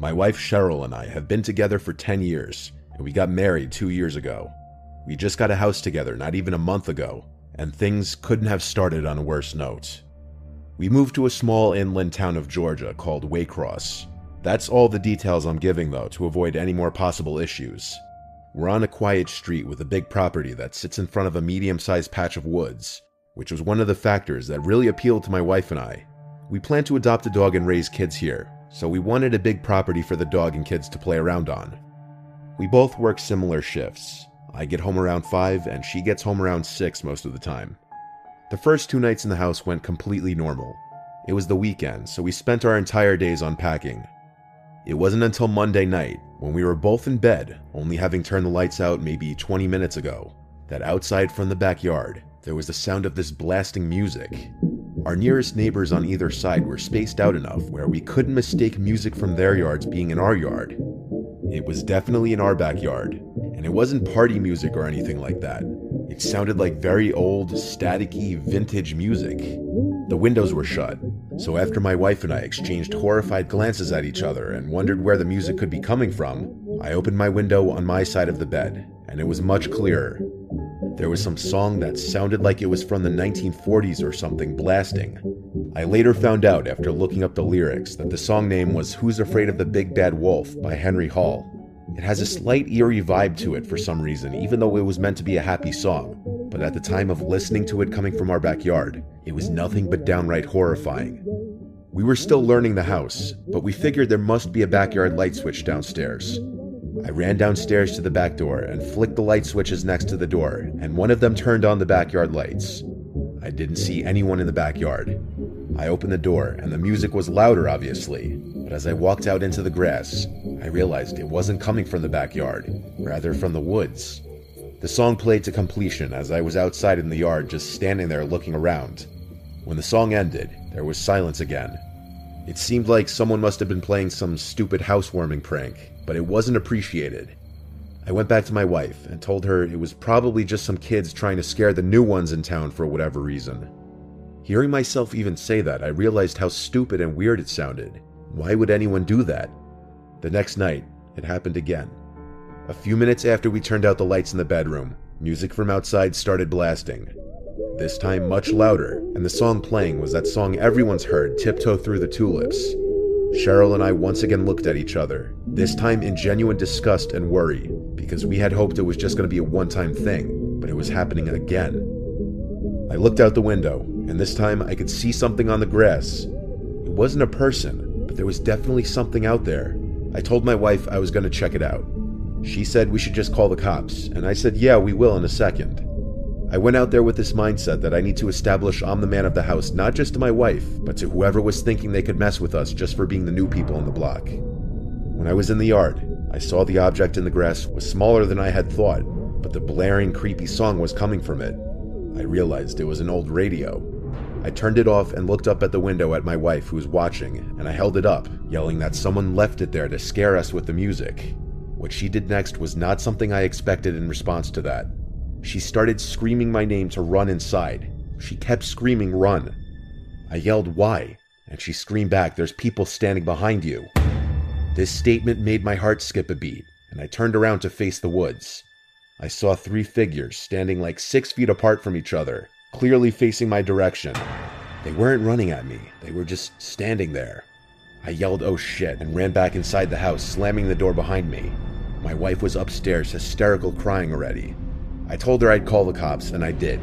My wife Cheryl and I have been together for 10 years, and we got married two years ago. We just got a house together not even a month ago, and things couldn't have started on a worse note. We moved to a small inland town of Georgia called Waycross. That's all the details I'm giving, though, to avoid any more possible issues. We're on a quiet street with a big property that sits in front of a medium sized patch of woods, which was one of the factors that really appealed to my wife and I. We plan to adopt a dog and raise kids here, so we wanted a big property for the dog and kids to play around on. We both work similar shifts. I get home around 5 and she gets home around 6 most of the time. The first two nights in the house went completely normal. It was the weekend, so we spent our entire days unpacking. It wasn't until Monday night, when we were both in bed, only having turned the lights out maybe 20 minutes ago, that outside from the backyard, there was the sound of this blasting music. Our nearest neighbors on either side were spaced out enough where we couldn't mistake music from their yards being in our yard. It was definitely in our backyard, and it wasn't party music or anything like that. It sounded like very old, staticky, vintage music. The windows were shut, so after my wife and I exchanged horrified glances at each other and wondered where the music could be coming from, I opened my window on my side of the bed, and it was much clearer. There was some song that sounded like it was from the 1940s or something blasting. I later found out after looking up the lyrics that the song name was Who's Afraid of the Big Bad Wolf by Henry Hall. It has a slight eerie vibe to it for some reason, even though it was meant to be a happy song. But at the time of listening to it coming from our backyard, it was nothing but downright horrifying. We were still learning the house, but we figured there must be a backyard light switch downstairs. I ran downstairs to the back door and flicked the light switches next to the door, and one of them turned on the backyard lights. I didn't see anyone in the backyard. I opened the door, and the music was louder, obviously, but as I walked out into the grass, I realized it wasn't coming from the backyard, rather from the woods. The song played to completion as I was outside in the yard just standing there looking around. When the song ended, there was silence again. It seemed like someone must have been playing some stupid housewarming prank, but it wasn't appreciated. I went back to my wife and told her it was probably just some kids trying to scare the new ones in town for whatever reason. Hearing myself even say that, I realized how stupid and weird it sounded. Why would anyone do that? The next night, it happened again. A few minutes after we turned out the lights in the bedroom, music from outside started blasting. This time much louder, and the song playing was that song everyone's heard, Tiptoe Through the Tulips. Cheryl and I once again looked at each other, this time in genuine disgust and worry, because we had hoped it was just going to be a one time thing, but it was happening again. I looked out the window, and this time I could see something on the grass. It wasn't a person, but there was definitely something out there. I told my wife I was going to check it out. She said we should just call the cops, and I said, yeah, we will in a second. I went out there with this mindset that I need to establish I'm the man of the house, not just to my wife, but to whoever was thinking they could mess with us just for being the new people on the block. When I was in the yard, I saw the object in the grass was smaller than I had thought, but the blaring, creepy song was coming from it. I realized it was an old radio. I turned it off and looked up at the window at my wife who was watching, and I held it up, yelling that someone left it there to scare us with the music. What she did next was not something I expected in response to that. She started screaming my name to run inside. She kept screaming, Run. I yelled, Why? And she screamed back, There's people standing behind you. This statement made my heart skip a beat, and I turned around to face the woods. I saw three figures standing like six feet apart from each other, clearly facing my direction. They weren't running at me, they were just standing there. I yelled, oh shit, and ran back inside the house, slamming the door behind me. My wife was upstairs, hysterical, crying already. I told her I'd call the cops, and I did.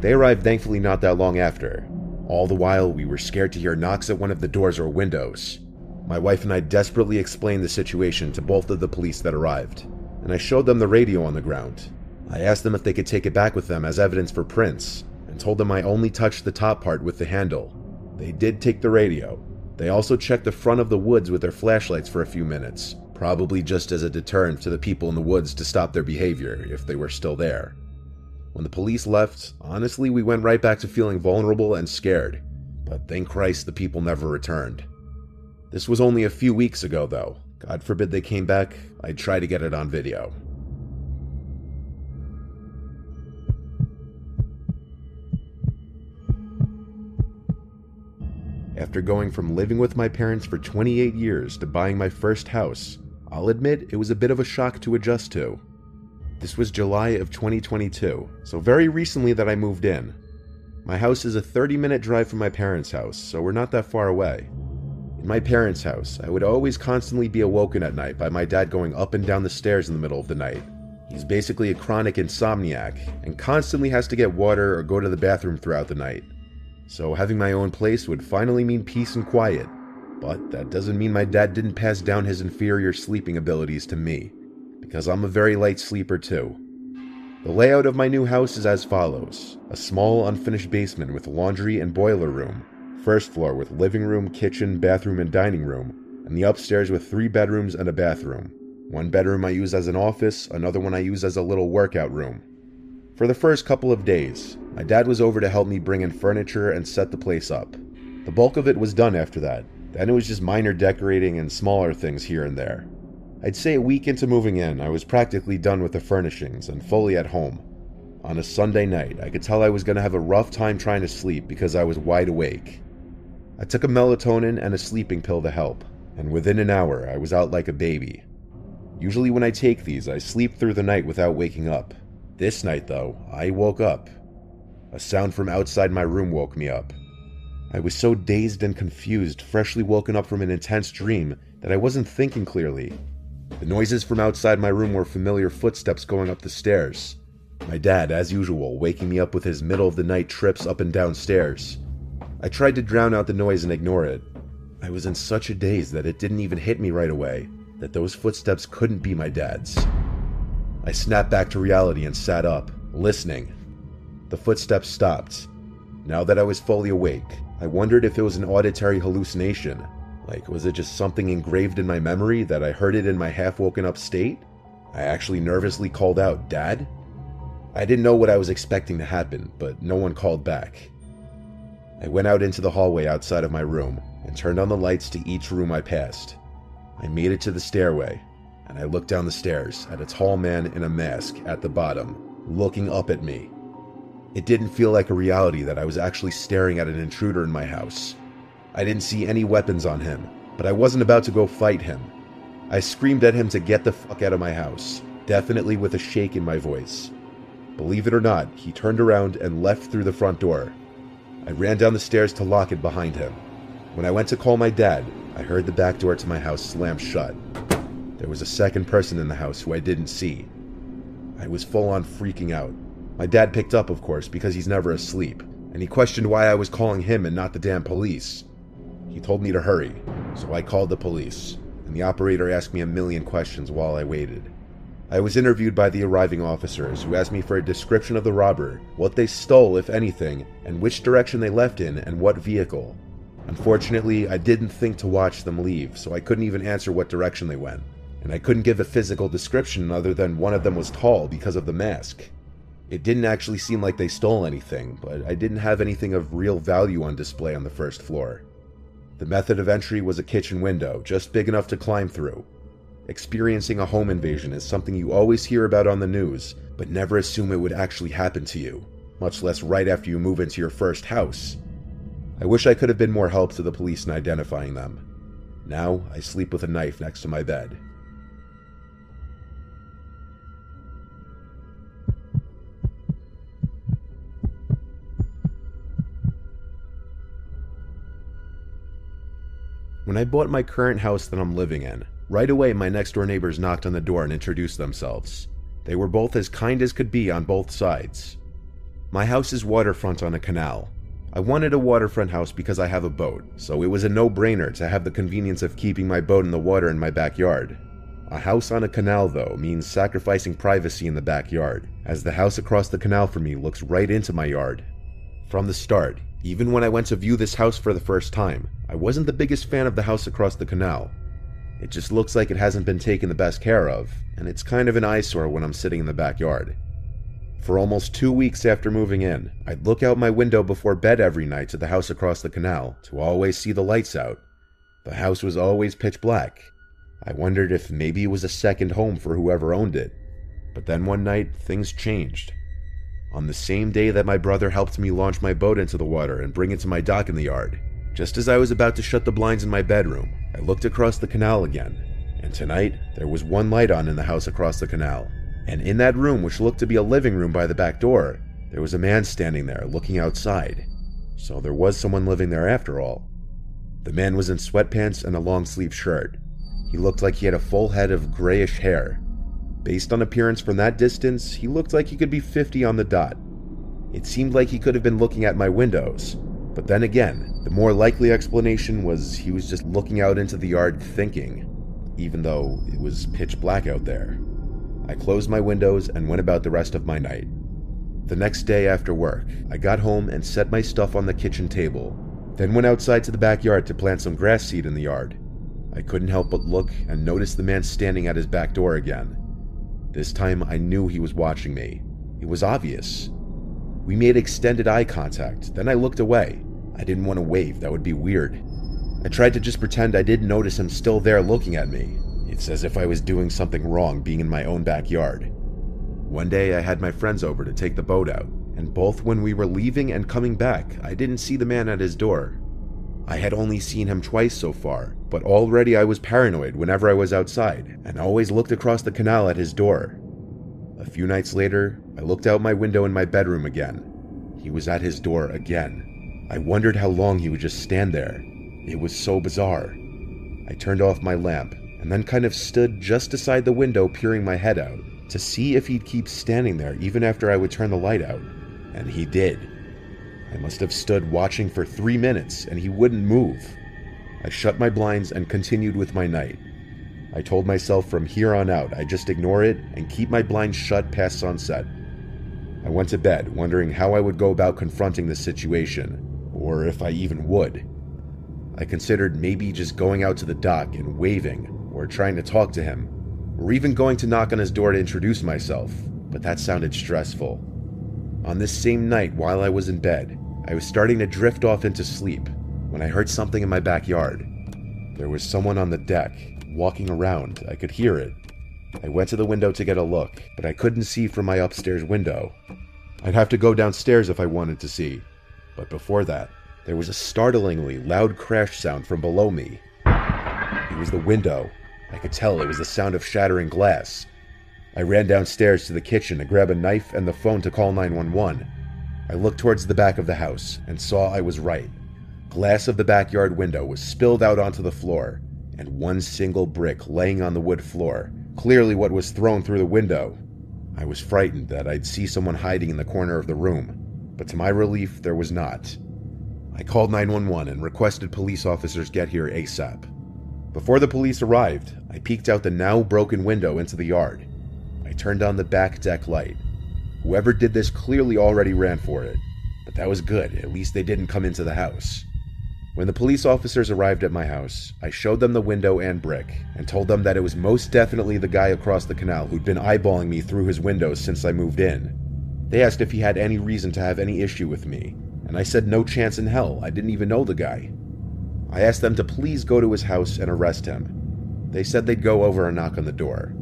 They arrived thankfully not that long after. All the while, we were scared to hear knocks at one of the doors or windows. My wife and I desperately explained the situation to both of the police that arrived, and I showed them the radio on the ground. I asked them if they could take it back with them as evidence for prints, and told them I only touched the top part with the handle. They did take the radio, they also checked the front of the woods with their flashlights for a few minutes, probably just as a deterrent to the people in the woods to stop their behavior if they were still there. When the police left, honestly, we went right back to feeling vulnerable and scared, but thank Christ the people never returned. This was only a few weeks ago, though. God forbid they came back, I'd try to get it on video. After going from living with my parents for 28 years to buying my first house, I'll admit it was a bit of a shock to adjust to. This was July of 2022, so very recently that I moved in. My house is a 30 minute drive from my parents' house, so we're not that far away. In my parents' house, I would always constantly be awoken at night by my dad going up and down the stairs in the middle of the night. He's basically a chronic insomniac and constantly has to get water or go to the bathroom throughout the night so having my own place would finally mean peace and quiet. But that doesn't mean my dad didn't pass down his inferior sleeping abilities to me, because I'm a very light sleeper too. The layout of my new house is as follows a small, unfinished basement with laundry and boiler room, first floor with living room, kitchen, bathroom, and dining room, and the upstairs with three bedrooms and a bathroom. One bedroom I use as an office, another one I use as a little workout room. For the first couple of days, my dad was over to help me bring in furniture and set the place up. The bulk of it was done after that. Then it was just minor decorating and smaller things here and there. I'd say a week into moving in, I was practically done with the furnishings and fully at home. On a Sunday night, I could tell I was going to have a rough time trying to sleep because I was wide awake. I took a melatonin and a sleeping pill to help, and within an hour, I was out like a baby. Usually, when I take these, I sleep through the night without waking up. This night, though, I woke up a sound from outside my room woke me up. I was so dazed and confused, freshly woken up from an intense dream, that I wasn't thinking clearly. The noises from outside my room were familiar footsteps going up the stairs. My dad, as usual, waking me up with his middle of the night trips up and down stairs. I tried to drown out the noise and ignore it. I was in such a daze that it didn't even hit me right away that those footsteps couldn't be my dad's. I snapped back to reality and sat up, listening. The footsteps stopped. Now that I was fully awake, I wondered if it was an auditory hallucination. Like, was it just something engraved in my memory that I heard it in my half woken up state? I actually nervously called out, Dad? I didn't know what I was expecting to happen, but no one called back. I went out into the hallway outside of my room and turned on the lights to each room I passed. I made it to the stairway, and I looked down the stairs at a tall man in a mask at the bottom, looking up at me. It didn't feel like a reality that I was actually staring at an intruder in my house. I didn't see any weapons on him, but I wasn't about to go fight him. I screamed at him to get the fuck out of my house, definitely with a shake in my voice. Believe it or not, he turned around and left through the front door. I ran down the stairs to lock it behind him. When I went to call my dad, I heard the back door to my house slam shut. There was a second person in the house who I didn't see. I was full on freaking out. My dad picked up, of course, because he's never asleep, and he questioned why I was calling him and not the damn police. He told me to hurry, so I called the police, and the operator asked me a million questions while I waited. I was interviewed by the arriving officers, who asked me for a description of the robber, what they stole, if anything, and which direction they left in, and what vehicle. Unfortunately, I didn't think to watch them leave, so I couldn't even answer what direction they went. And I couldn't give a physical description other than one of them was tall because of the mask. It didn't actually seem like they stole anything, but I didn't have anything of real value on display on the first floor. The method of entry was a kitchen window, just big enough to climb through. Experiencing a home invasion is something you always hear about on the news, but never assume it would actually happen to you, much less right after you move into your first house. I wish I could have been more help to the police in identifying them. Now, I sleep with a knife next to my bed. When I bought my current house that I'm living in, right away my next door neighbors knocked on the door and introduced themselves. They were both as kind as could be on both sides. My house is waterfront on a canal. I wanted a waterfront house because I have a boat, so it was a no brainer to have the convenience of keeping my boat in the water in my backyard. A house on a canal, though, means sacrificing privacy in the backyard, as the house across the canal from me looks right into my yard. From the start, even when I went to view this house for the first time, I wasn't the biggest fan of the house across the canal. It just looks like it hasn't been taken the best care of, and it's kind of an eyesore when I'm sitting in the backyard. For almost two weeks after moving in, I'd look out my window before bed every night to the house across the canal to always see the lights out. The house was always pitch black, I wondered if maybe it was a second home for whoever owned it. But then one night, things changed. On the same day that my brother helped me launch my boat into the water and bring it to my dock in the yard, just as I was about to shut the blinds in my bedroom, I looked across the canal again. And tonight, there was one light on in the house across the canal. And in that room, which looked to be a living room by the back door, there was a man standing there looking outside. So there was someone living there after all. The man was in sweatpants and a long sleeve shirt, he looked like he had a full head of grayish hair. Based on appearance from that distance, he looked like he could be 50 on the dot. It seemed like he could have been looking at my windows. But then again, the more likely explanation was he was just looking out into the yard thinking, even though it was pitch black out there. I closed my windows and went about the rest of my night. The next day after work, I got home and set my stuff on the kitchen table, then went outside to the backyard to plant some grass seed in the yard. I couldn't help but look and notice the man standing at his back door again. This time I knew he was watching me. It was obvious. We made extended eye contact, then I looked away. I didn't want to wave, that would be weird. I tried to just pretend I didn't notice him still there looking at me. It's as if I was doing something wrong being in my own backyard. One day I had my friends over to take the boat out, and both when we were leaving and coming back, I didn't see the man at his door. I had only seen him twice so far, but already I was paranoid whenever I was outside, and always looked across the canal at his door. A few nights later, I looked out my window in my bedroom again. He was at his door again. I wondered how long he would just stand there. It was so bizarre. I turned off my lamp and then kind of stood just beside the window, peering my head out to see if he'd keep standing there even after I would turn the light out. And he did. I must have stood watching for three minutes and he wouldn't move. I shut my blinds and continued with my night. I told myself from here on out I'd just ignore it and keep my blinds shut past sunset. I went to bed, wondering how I would go about confronting the situation, or if I even would. I considered maybe just going out to the dock and waving, or trying to talk to him, or even going to knock on his door to introduce myself, but that sounded stressful. On this same night, while I was in bed, I was starting to drift off into sleep when I heard something in my backyard. There was someone on the deck, walking around. I could hear it. I went to the window to get a look, but I couldn't see from my upstairs window. I'd have to go downstairs if I wanted to see. But before that, there was a startlingly loud crash sound from below me. It was the window. I could tell it was the sound of shattering glass. I ran downstairs to the kitchen to grab a knife and the phone to call 911. I looked towards the back of the house and saw I was right. Glass of the backyard window was spilled out onto the floor, and one single brick laying on the wood floor, clearly what was thrown through the window. I was frightened that I'd see someone hiding in the corner of the room, but to my relief, there was not. I called 911 and requested police officers get here ASAP. Before the police arrived, I peeked out the now broken window into the yard. I turned on the back deck light Whoever did this clearly already ran for it, but that was good. At least they didn't come into the house. When the police officers arrived at my house, I showed them the window and brick and told them that it was most definitely the guy across the canal who'd been eyeballing me through his windows since I moved in. They asked if he had any reason to have any issue with me, and I said no chance in hell, I didn't even know the guy. I asked them to please go to his house and arrest him. They said they'd go over and knock on the door.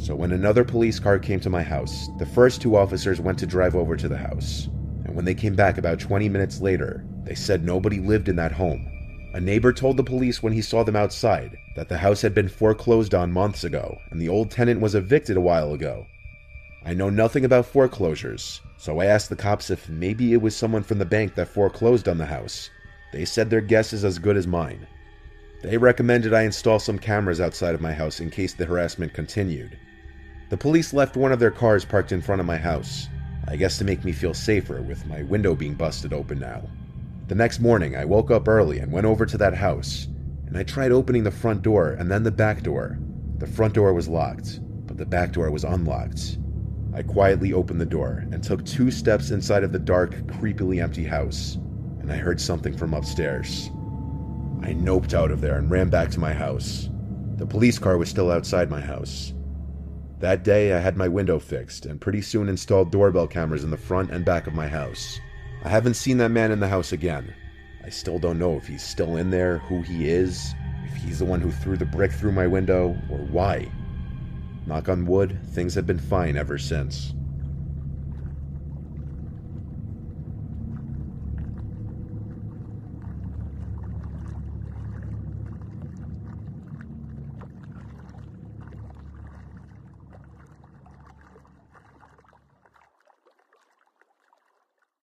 So when another police car came to my house, the first two officers went to drive over to the house. And when they came back about 20 minutes later, they said nobody lived in that home. A neighbor told the police when he saw them outside that the house had been foreclosed on months ago and the old tenant was evicted a while ago. I know nothing about foreclosures, so I asked the cops if maybe it was someone from the bank that foreclosed on the house. They said their guess is as good as mine. They recommended I install some cameras outside of my house in case the harassment continued. The police left one of their cars parked in front of my house, I guess to make me feel safer with my window being busted open now. The next morning, I woke up early and went over to that house, and I tried opening the front door and then the back door. The front door was locked, but the back door was unlocked. I quietly opened the door and took two steps inside of the dark, creepily empty house, and I heard something from upstairs. I noped out of there and ran back to my house. The police car was still outside my house. That day, I had my window fixed and pretty soon installed doorbell cameras in the front and back of my house. I haven't seen that man in the house again. I still don't know if he's still in there, who he is, if he's the one who threw the brick through my window, or why. Knock on wood, things have been fine ever since.